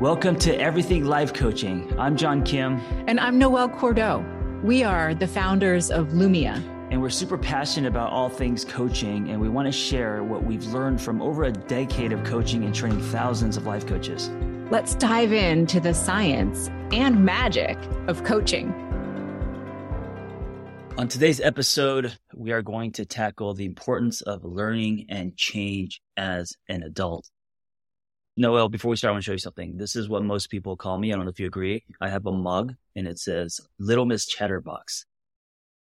Welcome to Everything Life Coaching. I'm John Kim. And I'm Noelle Cordeaux. We are the founders of Lumia. And we're super passionate about all things coaching, and we want to share what we've learned from over a decade of coaching and training thousands of life coaches. Let's dive into the science and magic of coaching. On today's episode, we are going to tackle the importance of learning and change as an adult. Noelle, before we start, I want to show you something. This is what most people call me. I don't know if you agree. I have a mug and it says Little Miss Chatterbox.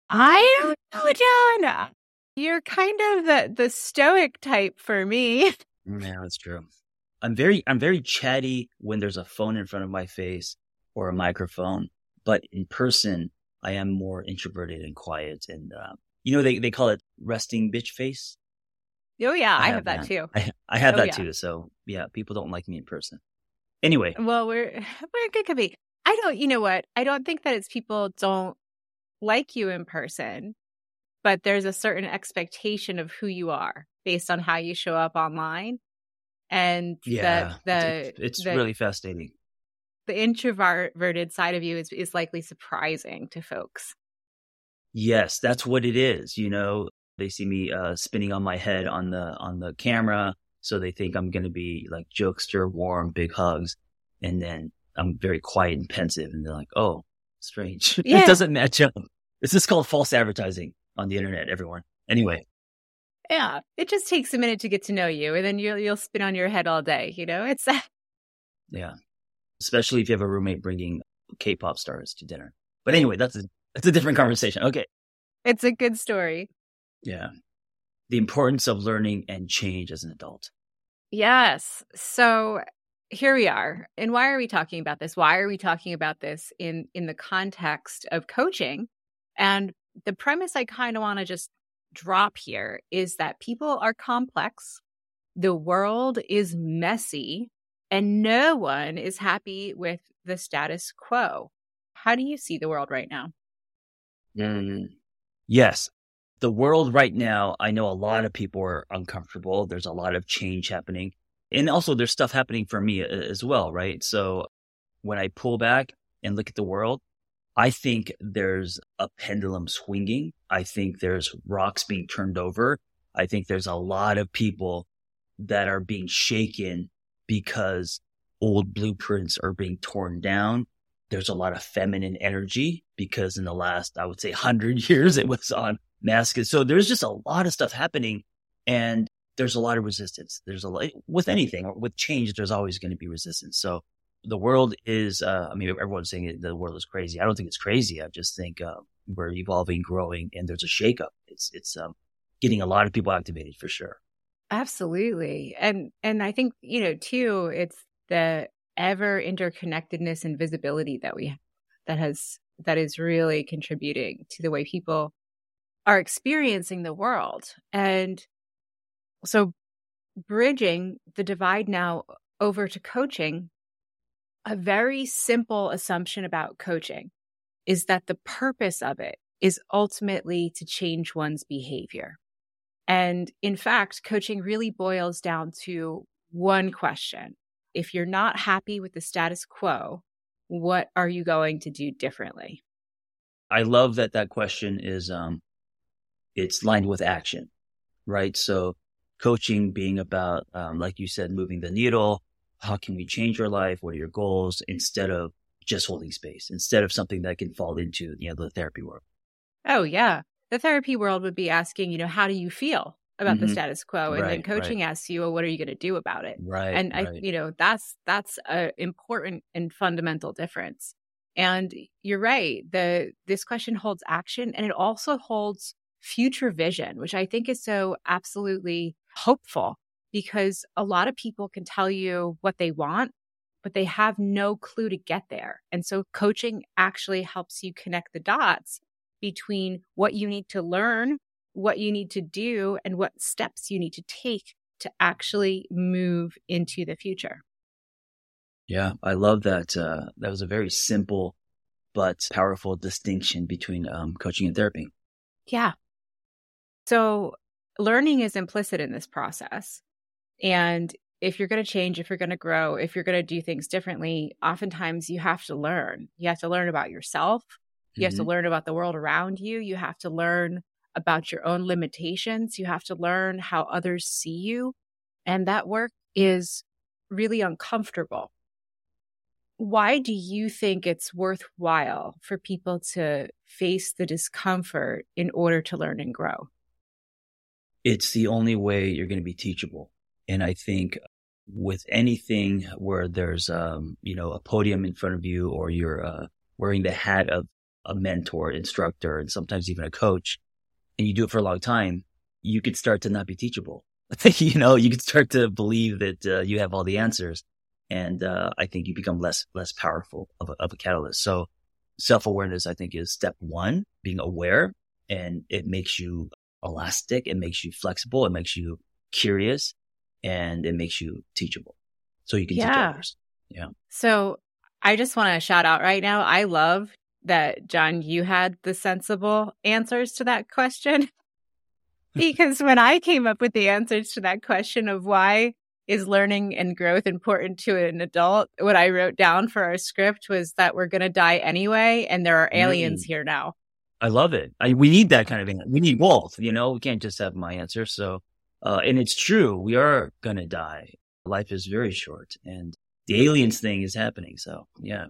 I don't know, John. You're kind of the, the stoic type for me. Yeah, that's true. I'm very, I'm very chatty when there's a phone in front of my face or a microphone, but in person, I am more introverted and quiet. And, uh, you know, they, they call it resting bitch face. Oh yeah, I, I have, have, that, that. too. I, I have oh, that yeah. too. So yeah, people don't like me in person. Anyway, well, we're we're good. Could be. I don't. You know what? I don't think that it's people don't like you in person, but there's a certain expectation of who you are based on how you show up online, and yeah, the, the it's, it's the, really fascinating. The introverted side of you is is likely surprising to folks. Yes, that's what it is. You know, they see me uh, spinning on my head on the on the camera, so they think I'm going to be like jokester, warm, big hugs, and then I'm very quiet and pensive, and they're like, "Oh, strange. Yeah. it doesn't match up." This is called false advertising on the internet. Everyone. Anyway. Yeah, it just takes a minute to get to know you, and then you'll you'll spin on your head all day. You know, it's. yeah, especially if you have a roommate bringing K-pop stars to dinner. But anyway, that's a that's a different conversation. Okay. It's a good story. Yeah. The importance of learning and change as an adult. Yes. So here we are. And why are we talking about this? Why are we talking about this in in the context of coaching? And the premise I kind of want to just drop here is that people are complex. The world is messy and no one is happy with the status quo. How do you see the world right now? Mm, yes, the world right now, I know a lot of people are uncomfortable. There's a lot of change happening. And also there's stuff happening for me uh, as well, right? So when I pull back and look at the world, I think there's a pendulum swinging. I think there's rocks being turned over. I think there's a lot of people that are being shaken because old blueprints are being torn down. There's a lot of feminine energy because in the last, I would say, hundred years, it was on masculine. So there's just a lot of stuff happening and there's a lot of resistance. There's a lot with anything with change. There's always going to be resistance. So the world is, uh, I mean, everyone's saying the world is crazy. I don't think it's crazy. I just think, uh, we're evolving, growing, and there's a shakeup. It's, it's, um, getting a lot of people activated for sure. Absolutely. And, and I think, you know, too, it's the ever interconnectedness and visibility that we, have that has, that is really contributing to the way people are experiencing the world. And so bridging the divide now over to coaching, a very simple assumption about coaching is that the purpose of it is ultimately to change one's behavior. And in fact, coaching really boils down to one question. If you're not happy with the status quo, what are you going to do differently? I love that that question is um, it's lined with action, right? So coaching being about, um, like you said, moving the needle. How can we change your life? What are your goals? Instead of just holding space, instead of something that can fall into, you know, the therapy world. Oh, yeah. The therapy world would be asking, you know, how do you feel about mm-hmm. the status quo? And right, then coaching right. asks you, well, what are you going to do about it? Right. And right. I, you know, that's, that's an important and fundamental difference. And you're right. The, this question holds action and it also holds future vision, which I think is so absolutely hopeful because a lot of people can tell you what they want, but they have no clue to get there. And so coaching actually helps you connect the dots between what you need to learn, what you need to do, and what steps you need to take to actually move into the future. Yeah, I love that. Uh, that was a very simple but powerful distinction between um, coaching and therapy. Yeah. So learning is implicit in this process. And if you're going to change, if you're going to grow, if you're going to do things differently, oftentimes you have to learn. You have to learn about yourself. You mm-hmm. have to mm-hmm. learn about the world around you. You have to learn about your own limitations. You have to learn how others see you. And that work is really uncomfortable. Why do you think it's worthwhile for people to face the discomfort in order to learn and grow? It's the only way you're going to be teachable. And I think with anything where there's, um, you know, a podium in front of you or you're uh, wearing the hat of a mentor, instructor, and sometimes even a coach, and you do it for a long time, you could start to not be teachable. you know, you could start to believe that uh, you have all the answers. And uh, I think you become less less powerful of a, of a catalyst. So self awareness, I think, is step one. Being aware, and it makes you elastic. It makes you flexible. It makes you curious, and it makes you teachable. So you can yeah. teach others. Yeah. So I just want to shout out right now. I love that John, you had the sensible answers to that question. because when I came up with the answers to that question of why is learning and growth important to an adult, what I wrote down for our script was that we're going to die anyway, and there are aliens mm. here now. I love it. I, we need that kind of thing. We need both. You know, we can't just have my answer. So, uh, and it's true. We are going to die. Life is very short, and the aliens thing is happening. So, yeah,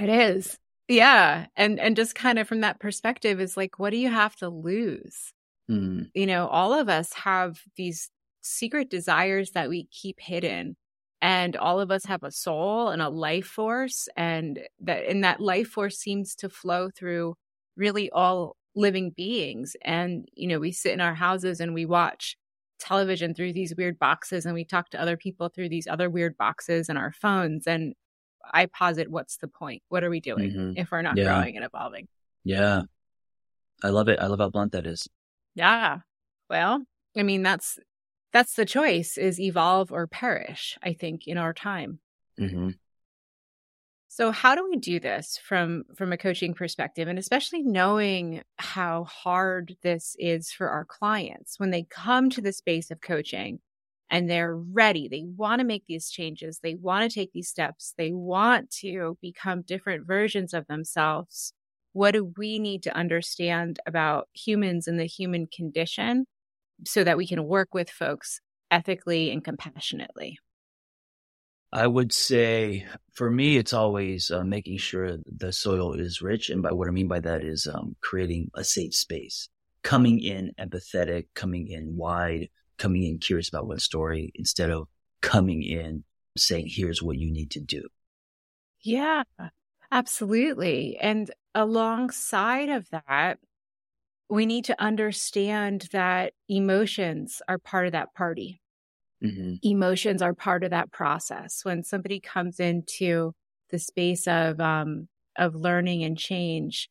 it is. Yeah. And and just kind of from that perspective is like what do you have to lose? Mm. You know, all of us have these secret desires that we keep hidden and all of us have a soul and a life force and that and that life force seems to flow through really all living beings and you know we sit in our houses and we watch television through these weird boxes and we talk to other people through these other weird boxes and our phones and I posit what's the point? What are we doing mm-hmm. if we're not yeah. growing and evolving? Yeah. I love it. I love how blunt that is. Yeah. Well, I mean that's that's the choice is evolve or perish, I think, in our time. Mm-hmm. So how do we do this from from a coaching perspective and especially knowing how hard this is for our clients when they come to the space of coaching and they're ready. They want to make these changes. They want to take these steps. They want to become different versions of themselves. What do we need to understand about humans and the human condition so that we can work with folks ethically and compassionately? I would say for me, it's always uh, making sure the soil is rich. And by what I mean by that is um, creating a safe space, coming in empathetic, coming in wide, coming in curious about one story instead of coming in saying, here's what you need to do. Yeah, absolutely. And alongside of that, we need to understand that emotions are part of that party. Mm-hmm. Emotions are part of that process. When somebody comes into the space of um, of learning and change,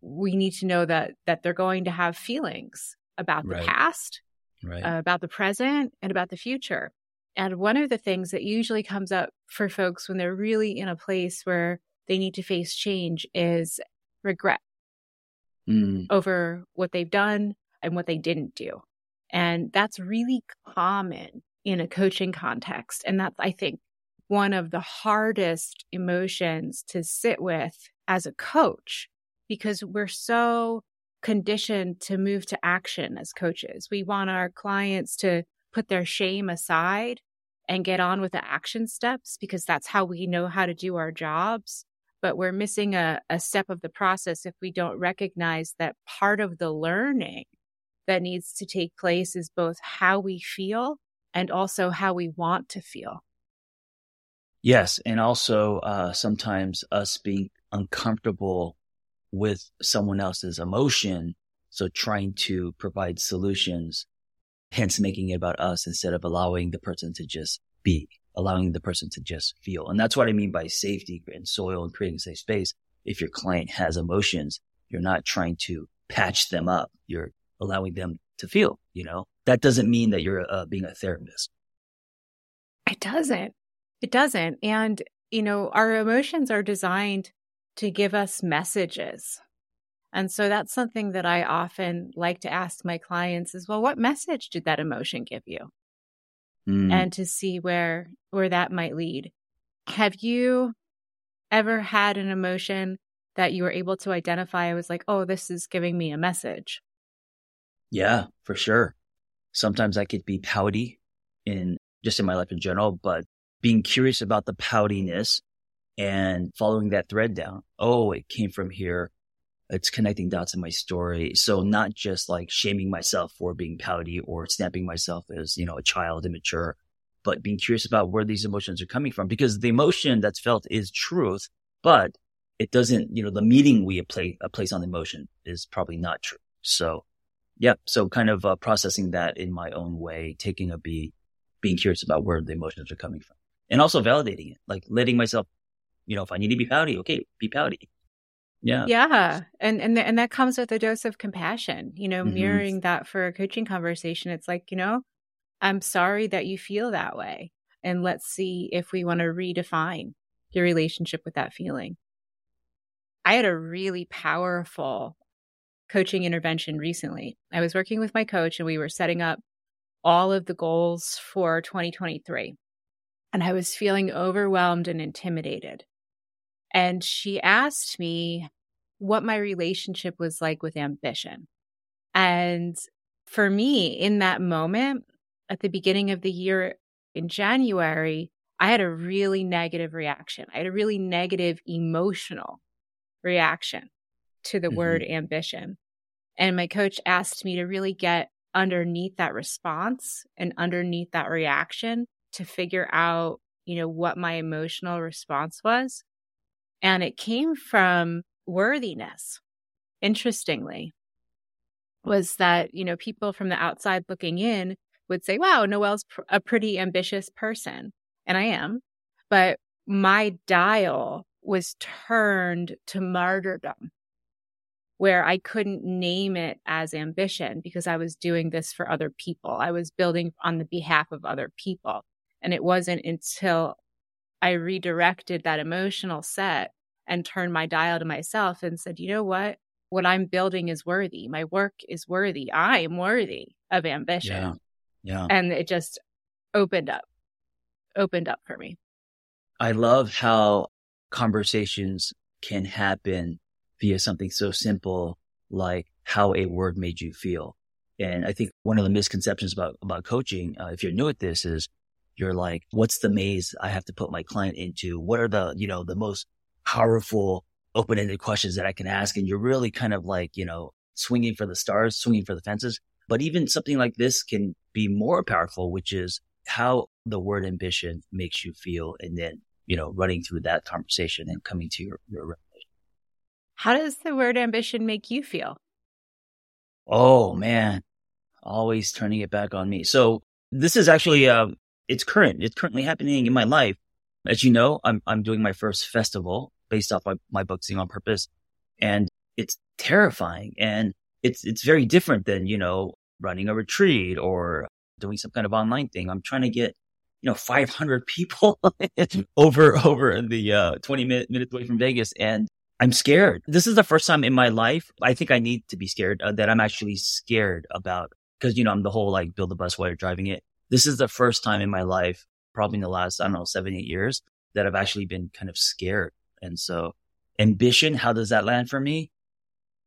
we need to know that that they're going to have feelings about the right. past, right. uh, about the present and about the future. And one of the things that usually comes up for folks when they're really in a place where they need to face change is regret mm. over what they've done and what they didn't do. And that's really common in a coaching context. And that's, I think, one of the hardest emotions to sit with as a coach because we're so conditioned to move to action as coaches. We want our clients to put their shame aside and get on with the action steps because that's how we know how to do our jobs. But we're missing a, a step of the process if we don't recognize that part of the learning that needs to take place is both how we feel and also how we want to feel. Yes. And also uh, sometimes us being uncomfortable with someone else's emotion. So trying to provide solutions, hence making it about us instead of allowing the person to just be, allowing the person to just feel. And that's what I mean by safety and soil and creating a safe space. If your client has emotions, you're not trying to patch them up. You're allowing them to feel, you know, that doesn't mean that you're uh, being a therapist. It doesn't. It doesn't. And, you know, our emotions are designed to give us messages. And so that's something that I often like to ask my clients is, well, what message did that emotion give you? mm. and to see where where that might lead. Have you ever had an emotion that you were able to identify? I was like, oh, this is giving me a message. Yeah, for sure. Sometimes I could be pouty in just in my life in general, but being curious about the poutiness and following that thread down. Oh, it came from here. It's connecting dots in my story. So not just like shaming myself for being pouty or snapping myself as, you know, a child, immature, but being curious about where these emotions are coming from because the emotion that's felt is truth, but it doesn't, you know, the meaning we place, place on the emotion is probably not true. So yeah. So kind of uh, processing that in my own way, taking a beat, being curious about where the emotions are coming from and also validating it, like letting myself, you know, if I need to be pouty, okay, be pouty. Yeah. Yeah. And and and that comes with a dose of compassion, you know, mm-hmm. mirroring that for a coaching conversation. It's like, you know, I'm sorry that you feel that way. And let's see if we want to redefine your relationship with that feeling. I had a really powerful coaching intervention recently. I was working with my coach and we were setting up all of the goals for 2023. And I was feeling overwhelmed and intimidated. And she asked me what my relationship was like with ambition. And for me, in that moment, at the beginning of the year in January, I had a really negative reaction. I had a really negative emotional reaction to the mm-hmm. word ambition. And my coach asked me to really get underneath that response and underneath that reaction to figure out, you know, what my emotional response was. And it came from worthiness, interestingly, was that, you know, people from the outside looking in would say, wow, Noelle's pr- a pretty ambitious person. And I am. But my dial was turned to martyrdom where I couldn't name it as ambition because I was doing this for other people. I was building on the behalf of other people. And it wasn't until I redirected that emotional set and turned my dial to myself and said, you know what? What I'm building is worthy. My work is worthy. I am worthy of ambition. Yeah. Yeah. And it just opened up, opened up for me. I love how conversations can happen via something so simple like how a word made you feel. And I think one of the misconceptions about, about coaching, uh, if you're new at this is you're like, what's the maze I have to put my client into? What are the, you know, the most powerful open-ended questions that I can ask? And you're really kind of like, you know, swinging for the stars, swinging for the fences. But even something like this can be more powerful, which is how the word ambition makes you feel. And then, you know, running through that conversation and coming to your, your how does the word ambition make you feel? Oh man, always turning it back on me. So this is actually, uh, it's current. It's currently happening in my life. As you know, I'm, I'm doing my first festival based off my, my book, Single on Purpose. And it's terrifying and it's, it's very different than, you know, running a retreat or doing some kind of online thing. I'm trying to get, you know, 500 people over, over the, uh, 20 minute, minutes away from Vegas. And I'm scared. This is the first time in my life. I think I need to be scared uh, that I'm actually scared about because, you know, I'm the whole like build the bus while you're driving it. This is the first time in my life, probably in the last, I don't know, seven, eight years that I've actually been kind of scared. And so ambition, how does that land for me?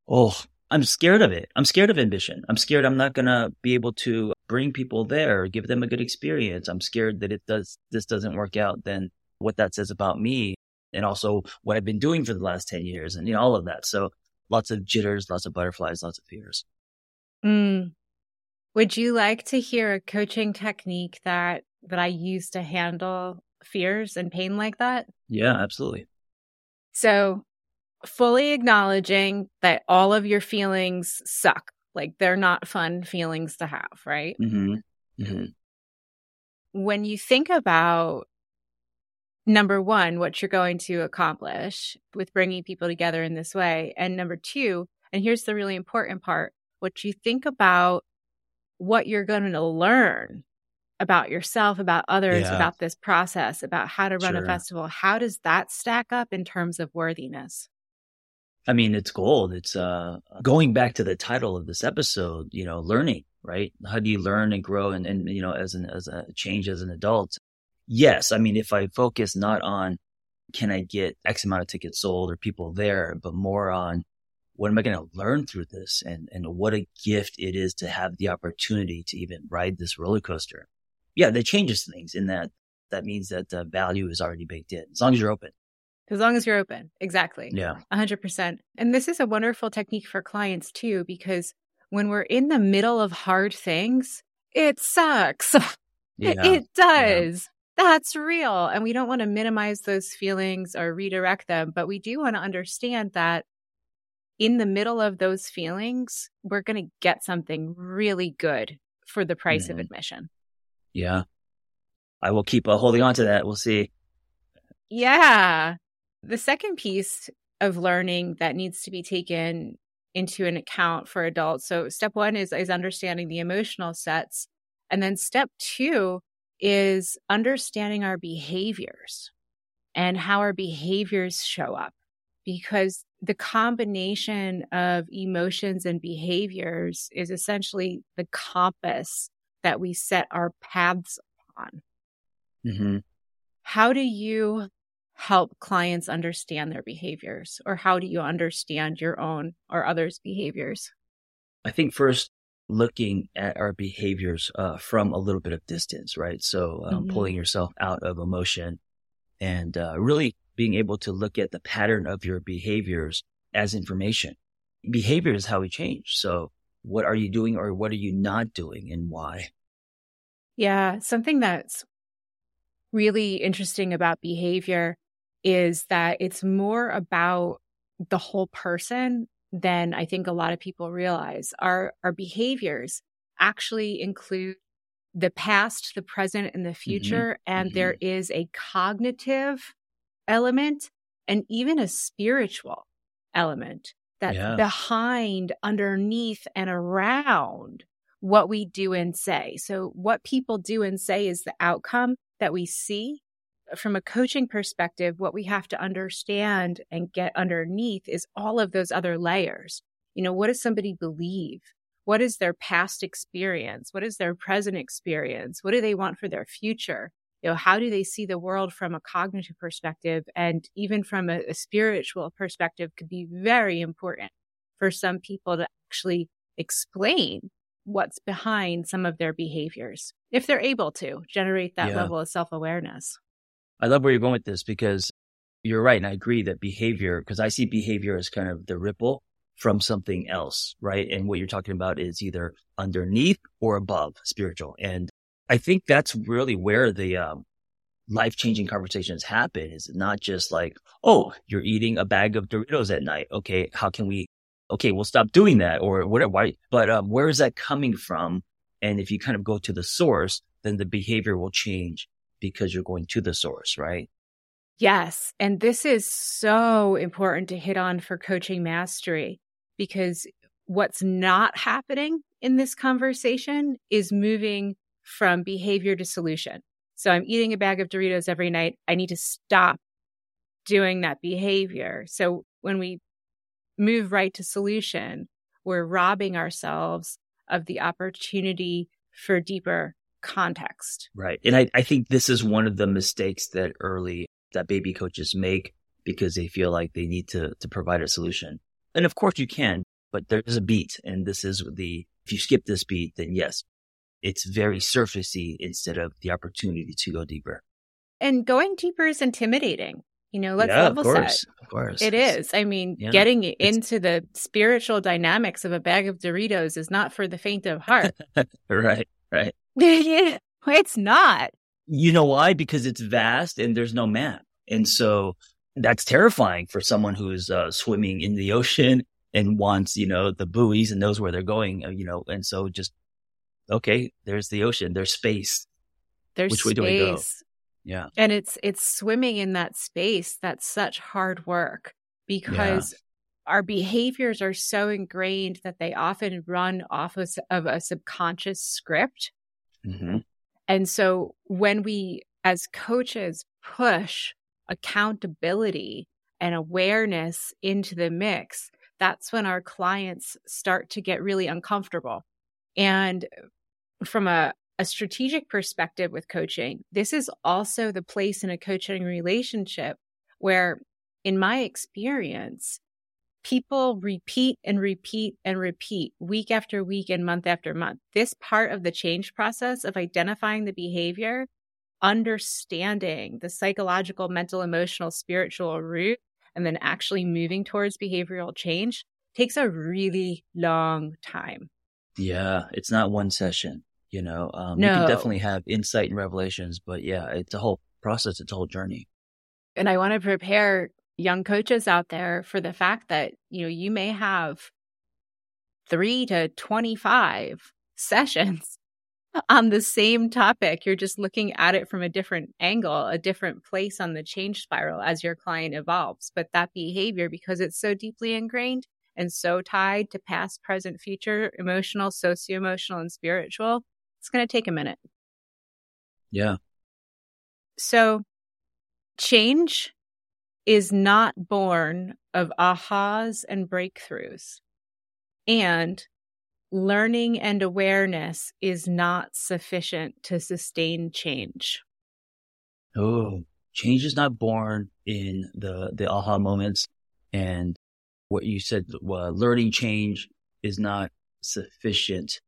Oh, I'm scared of it. I'm scared of ambition. I'm scared I'm not going to be able to bring people there, give them a good experience. I'm scared that it does, this doesn't work out. Then what that says about me and also what I've been doing for the last 10 years and, you know, all of that. So lots of jitters, lots of butterflies, lots of fears. Mm. Would you like to hear a coaching technique that, that I use to handle fears and pain like that? Yeah, absolutely. So fully acknowledging that all of your feelings suck. Like they're not fun feelings to have, right? Mm-hmm. Mm-hmm. When you think about number one, what you're going to accomplish with bringing people together in this way. And number two, and here's the really important part what you think about what you're going to learn about yourself, about others, yeah. about this process, about how to run sure. a festival. How does that stack up in terms of worthiness? I mean, it's gold. It's uh, going back to the title of this episode, you know, learning, right? How do you learn and grow and, and you know, as an, as a change as an adult? Yes. I mean, if I focus not on can I get X amount of tickets sold or people there, but more on what am I going to learn through this and, and what a gift it is to have the opportunity to even ride this roller coaster. Yeah, that changes things in that that means that the value is already baked in as long as you're open. As long as you're open. Exactly. Yeah. 100%. And this is a wonderful technique for clients too, because when we're in the middle of hard things, it sucks. Yeah. It, it does. That's real. And we don't want to minimize those feelings or redirect them, but we do want to understand that in the middle of those feelings, we're going to get something really good for the price mm-hmm. of admission. Yeah. I will keep uh, holding on to that. We'll see. Yeah. The second piece of learning that needs to be taken into an account for adults. So step one is, is understanding the emotional sets. And then step two is understanding our behaviors and how our behaviors show up because the combination of emotions and behaviors is essentially the compass that we set our paths upon. Mm-hmm. How do you help clients understand their behaviors, or how do you understand your own or others' behaviors? I think first looking at our behaviors uh, from a little bit of distance, right? So um, mm-hmm. pulling yourself out of emotion and uh, really being able to look at the pattern of your behaviors as information. Behavior is how we change. So what are you doing or what are you not doing and why? Yeah, something that's really interesting about behavior is that it's more about the whole person than I think a lot of people realize. Our our behaviors actually include the past, the present, and the mm-hmm. future. Mm-hmm. And mm-hmm. There is a cognitive element and even a spiritual element that's yeah. behind, underneath, and around what we do and say. So, what people do and say is the outcome that we see. From a coaching perspective, what we have to understand and get underneath is all of those other layers. You know, what does somebody believe? What is their past experience? What is their present experience? What do they want for their future? you know how do they see the world from a cognitive perspective and even from a, a spiritual perspective could be very important for some people to actually explain what's behind some of their behaviors if they're able to generate that yeah. level of self-awareness i love where you're going with this because you're right and i agree that behavior because i see behavior as kind of the ripple from something else right and what you're talking about is either underneath or above spiritual and I think that's really where the um, life changing conversations happen is not just like, oh, you're eating a bag of Doritos at night. Okay. How can we, okay, we'll stop doing that or whatever. Why, but um, where is that coming from? And if you kind of go to the source, then the behavior will change because you're going to the source, right? Yes. And this is so important to hit on for coaching mastery because what's not happening in this conversation is moving from behavior to solution. So I'm eating a bag of Doritos every night. I need to stop doing that behavior. So when we move right to solution, we're robbing ourselves of the opportunity for deeper context. Right. And I, I think this is one of the mistakes that early that baby coaches make because they feel like they need to to provide a solution. And of course you can, but there's a beat. And this is the if you skip this beat, then yes, it's very surfacey instead of the opportunity to go deeper. And going deeper is intimidating. You know, let's yeah, level of course, set. Of course. It is. I mean, yeah, getting into the spiritual dynamics of a bag of Doritos is not for the faint of heart. right, right. it's not. You know why? Because it's vast and there's no map. And so that's terrifying for someone who's uh, swimming in the ocean and wants, you know, the buoys and knows where they're going, uh, you know, and so just okay, there's the ocean, there's space. There's Which way space. do we go? Yeah. And it's it's swimming in that space that's such hard work because yeah. our behaviors are so ingrained that they often run off of, of a subconscious script. Mm-hmm. And so when we as coaches push accountability and awareness into the mix, that's when our clients start to get really uncomfortable And from a, a strategic perspective with coaching, this is also the place in a coaching relationship where, in my experience, people repeat and repeat and repeat week after week and month after month. This part of the change process of identifying the behavior, understanding the psychological, mental, emotional, spiritual root, and then actually moving towards behavioral change takes a really long time. Yeah, it's not one session. You know, um, no. you can definitely have insight and revelations, but yeah, it's a whole process, it's a whole journey. And I want to prepare young coaches out there for the fact that, you know, you may have three to 25 sessions on the same topic. You're just looking at it from a different angle, a different place on the change spiral as your client evolves. But that behavior, because it's so deeply ingrained and so tied to past, present, future, emotional, socio emotional, and spiritual, it's going to take a minute. Yeah. So, change is not born of ahas and breakthroughs. And learning and awareness is not sufficient to sustain change. Oh, change is not born in the, the aha moments. And what you said, uh, learning change is not sufficient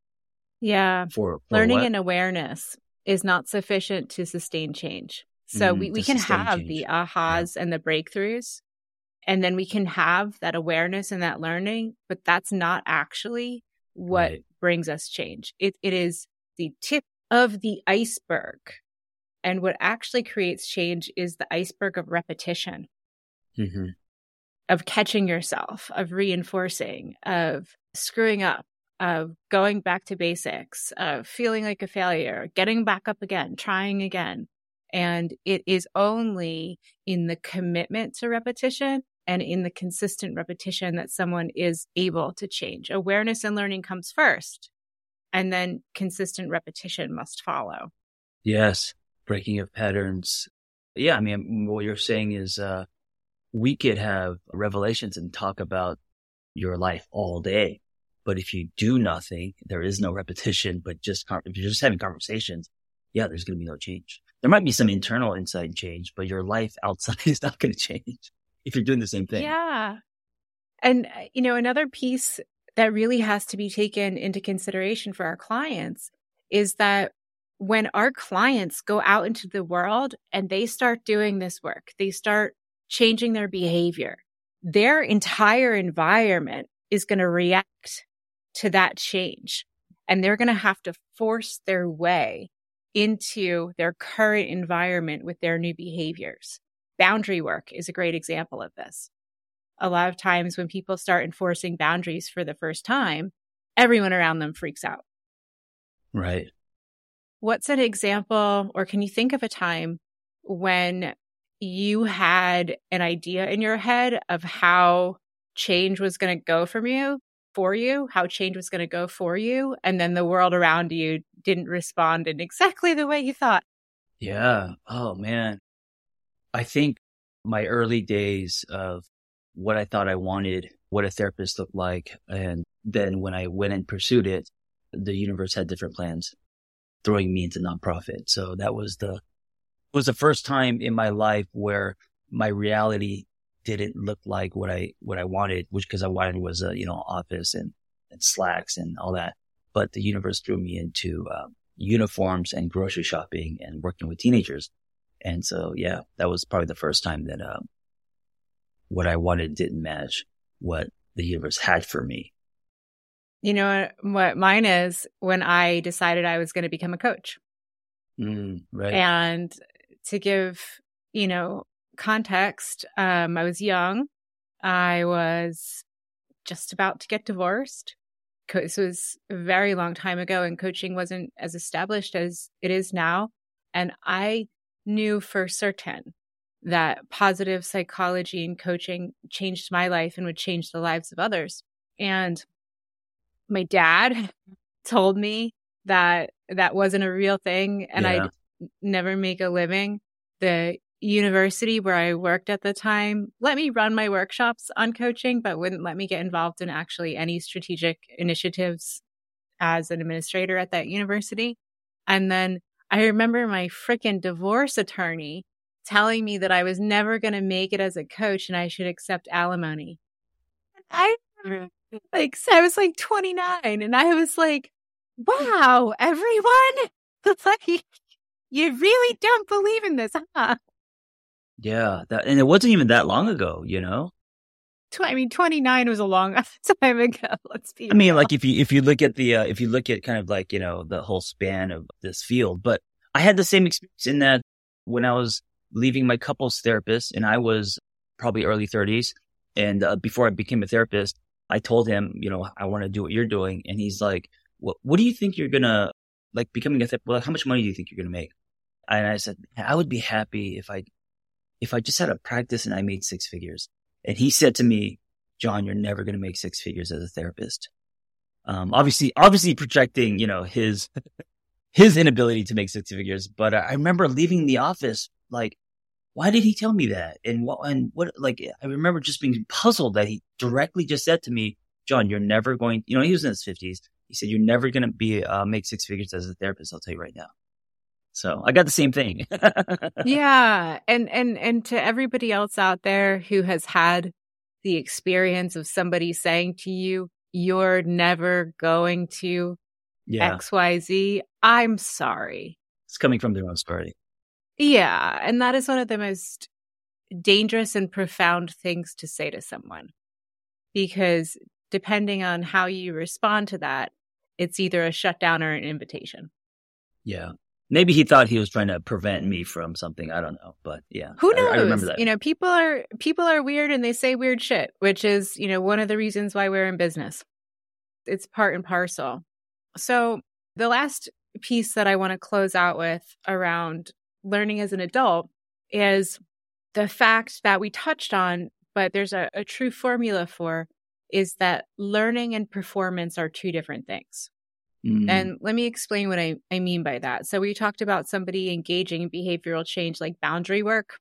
yeah. For, for learning what? and awareness is not sufficient to sustain change. So mm, we, we can have change. the ahas yeah. and the breakthroughs, and then we can have that awareness and that learning, but that's not actually what right. brings us change. It, it is the tip of the iceberg. And what actually creates change is the iceberg of repetition, mm-hmm. of catching yourself, of reinforcing, of screwing up, of going back to basics, of feeling like a failure, getting back up again, trying again. And it is only in the commitment to repetition and in the consistent repetition that someone is able to change. Awareness and learning comes first, and then consistent repetition must follow. Yes, breaking of patterns. Yeah, I mean, what you're saying is uh, we could have revelations and talk about your life all day but if you do nothing, there is no repetition, but just, if you're just having conversations, yeah, there's going to be no change. There might be some internal inside change, but your life outside is not going to change if you're doing the same thing. Yeah. And, uh, you know, another piece that really has to be taken into consideration for our clients is that when our clients go out into the world and they start doing this work, they start changing their behavior, their entire environment is going to react to that change. And they're going to have to force their way into their current environment with their new behaviors. Boundary work is a great example of this. A lot of times when people start enforcing boundaries for the first time, everyone around them freaks out. Right. What's an example, or can you think of a time when you had an idea in your head of how change was going to go from you, for you, how change was going to go for you. And then the world around you didn't respond in exactly the way you thought. Yeah. Oh, man. I think my early days of what I thought I wanted, what a therapist looked like. And then when I went and pursued it, the universe had different plans throwing me into nonprofit. So that was the, was the first time in my life where my reality didn't look like what I what I wanted, which because I wanted was a you know office and and slacks and all that. But the universe threw me into uh, uniforms and grocery shopping and working with teenagers, and so yeah, that was probably the first time that uh, what I wanted didn't match what the universe had for me. You know what mine is when I decided I was going to become a coach. Mm, right. And to give, you know, context, um, I was young. I was just about to get divorced. This was a very long time ago, and coaching wasn't as established as it is now. And I knew for certain that positive psychology and coaching changed my life and would change the lives of others. And my dad told me that that wasn't a real thing and yeah. I'd never make a living. The university where I worked at the time let me run my workshops on coaching, but wouldn't let me get involved in actually any strategic initiatives as an administrator at that university. And then I remember my freaking divorce attorney telling me that I was never going to make it as a coach and I should accept alimony. I like I was like 29 and I was like, wow, everyone, like you really don't believe in this, huh? Yeah, that, and it wasn't even that long ago, you know. I mean, 29 was a long time ago. Let's be. I mean, like if you if you look at the uh, if you look at kind of like you know the whole span of this field, but I had the same experience in that when I was leaving my couples therapist, and I was probably early 30s, and uh, before I became a therapist, I told him, you know, I want to do what you're doing, and he's like, "What What do you think you're gonna like becoming a therapist? Well, how much money do you think you're gonna make?" And I said, I would be happy if I if I just had a practice and I made six figures. And he said to me, John, you're never going to make six figures as a therapist. Um, obviously, obviously projecting, you know, his, his inability to make six figures. But I remember leaving the office, like, why did he tell me that? And what, and what, like, I remember just being puzzled that he directly just said to me, John, you're never going, you know, he was in his fifties. He said, you're never going to be, uh, make six figures as a therapist. I'll tell you right now. So I got the same thing. yeah. And and and to everybody else out there who has had the experience of somebody saying to you, you're never going to yeah. XYZ, I'm sorry. It's coming from their own story. Yeah. And that is one of the most dangerous and profound things to say to someone. Because depending on how you respond to that, it's either a shutdown or an invitation. Yeah. Maybe he thought he was trying to prevent me from something. I don't know, but yeah, who knows? I, I remember that. You know, people are people are weird and they say weird shit, which is you know one of the reasons why we're in business. It's part and parcel. So the last piece that I want to close out with around learning as an adult is the fact that we touched on, but there's a, a true formula for is that learning and performance are two different things. Mm-hmm. And let me explain what I, I mean by that. So, we talked about somebody engaging in behavioral change like boundary work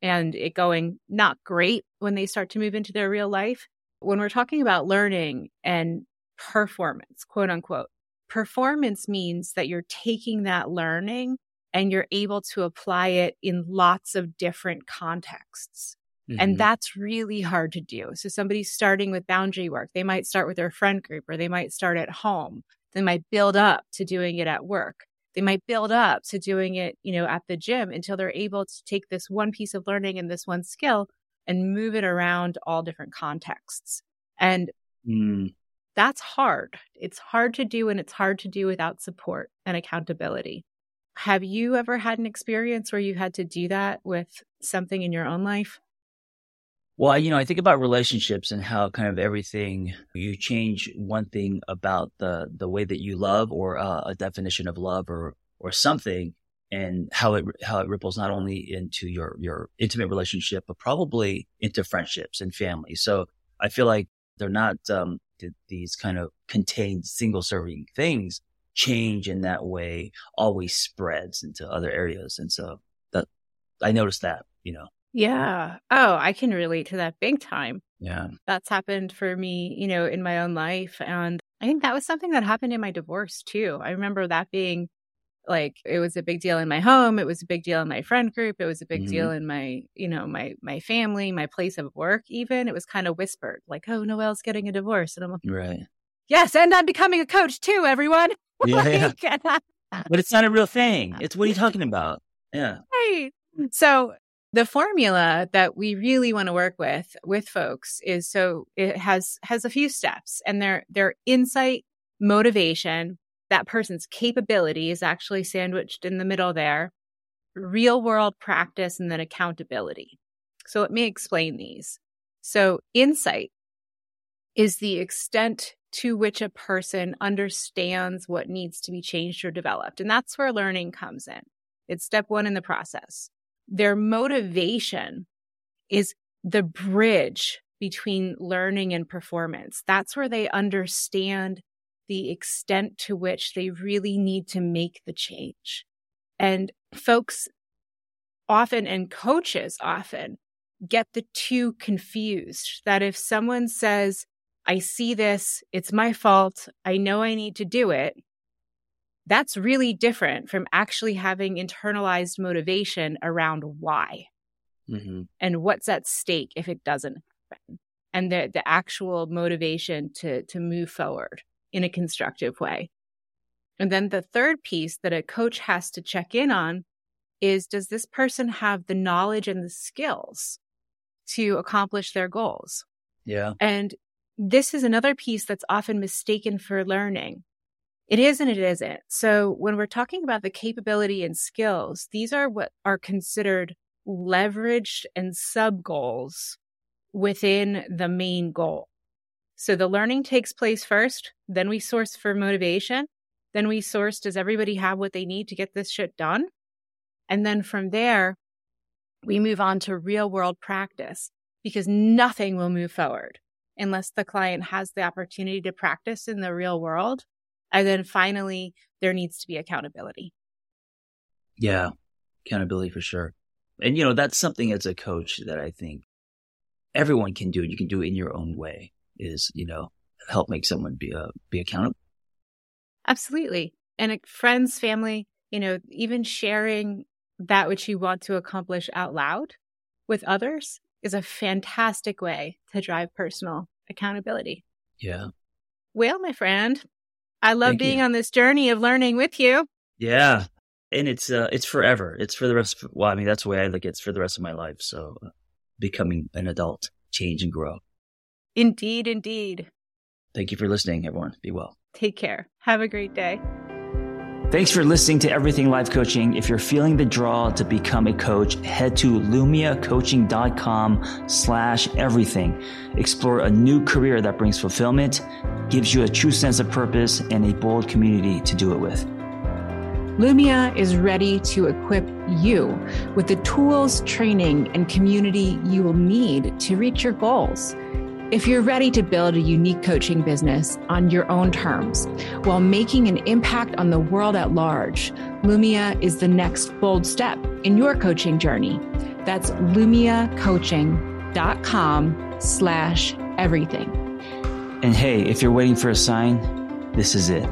and it going not great when they start to move into their real life. When we're talking about learning and performance, quote unquote, performance means that you're taking that learning and you're able to apply it in lots of different contexts. Mm-hmm. And that's really hard to do. So somebody's starting with boundary work. They might start with their friend group or they might start at home. They might build up to doing it at work. They might build up to doing it, you know, at the gym until they're able to take this one piece of learning and this one skill and move it around all different contexts. And mm. that's hard. It's hard to do and it's hard to do without support and accountability. Have you ever had an experience where you had to do that with something in your own life? Well, you know, I think about relationships and how kind of everything you change one thing about the the way that you love or uh, a definition of love or or something and how it how it ripples not only into your your intimate relationship but probably into friendships and family. So I feel like they're not um, th- these kind of contained single serving things. Change in that way always spreads into other areas, and so that I noticed that you know. Yeah. Oh, I can relate to that big time. Yeah. That's happened for me, you know, in my own life. And I think that was something that happened in my divorce too. I remember that being like it was a big deal in my home, it was a big deal in my friend group, it was a big mm-hmm. deal in my, you know, my my family, my place of work even. It was kind of whispered like, "Oh, Noelle's getting a divorce." And I'm like, "Right." Yes, and I'm becoming a coach too, everyone. Yeah. yeah. but it's not a real thing. It's what are you talking about? Yeah. Right. So the formula that we really want to work with with folks is so it has has a few steps and their their insight motivation that person's capability is actually sandwiched in the middle there real world practice and then accountability. So let me explain these. So insight is the extent to which a person understands what needs to be changed or developed and that's where learning comes in. It's step one in the process their motivation is the bridge between learning and performance. That's where they understand the extent to which they really need to make the change. And folks often and coaches often get the two confused that if someone says, I see this, it's my fault, I know I need to do it. That's really different from actually having internalized motivation around why mm-hmm. and what's at stake if it doesn't happen and the, the actual motivation to, to move forward in a constructive way. And then the third piece that a coach has to check in on is does this person have the knowledge and the skills to accomplish their goals? Yeah. And this is another piece that's often mistaken for learning. It is and it isn't. So when we're talking about the capability and skills, these are what are considered leveraged and sub goals within the main goal. So the learning takes place first, then we source for motivation, then we source does everybody have what they need to get this shit done? And then from there, we move on to real world practice because nothing will move forward unless the client has the opportunity to practice in the real world. And then finally, there needs to be accountability. Yeah, accountability for sure. And, you know, that's something as a coach that I think everyone can do. You can do it in your own way is, you know, help make someone be, uh, be accountable. Absolutely. And friends, family, you know, even sharing that which you want to accomplish out loud with others is a fantastic way to drive personal accountability. Yeah. Well, my friend, I love Thank being you. on this journey of learning with you. Yeah. And it's uh it's forever. It's for the rest of, well, I mean that's the way I look at it's for the rest of my life. So uh, becoming an adult, change and grow. Indeed, indeed. Thank you for listening, everyone. Be well. Take care. Have a great day. Thanks for listening to Everything Life Coaching. If you're feeling the draw to become a coach, head to lumiacoaching.com slash everything. Explore a new career that brings fulfillment, gives you a true sense of purpose, and a bold community to do it with. Lumia is ready to equip you with the tools, training, and community you will need to reach your goals. If you're ready to build a unique coaching business on your own terms while making an impact on the world at large, Lumia is the next bold step in your coaching journey. That's lumiacoaching.com slash everything. And hey, if you're waiting for a sign, this is it.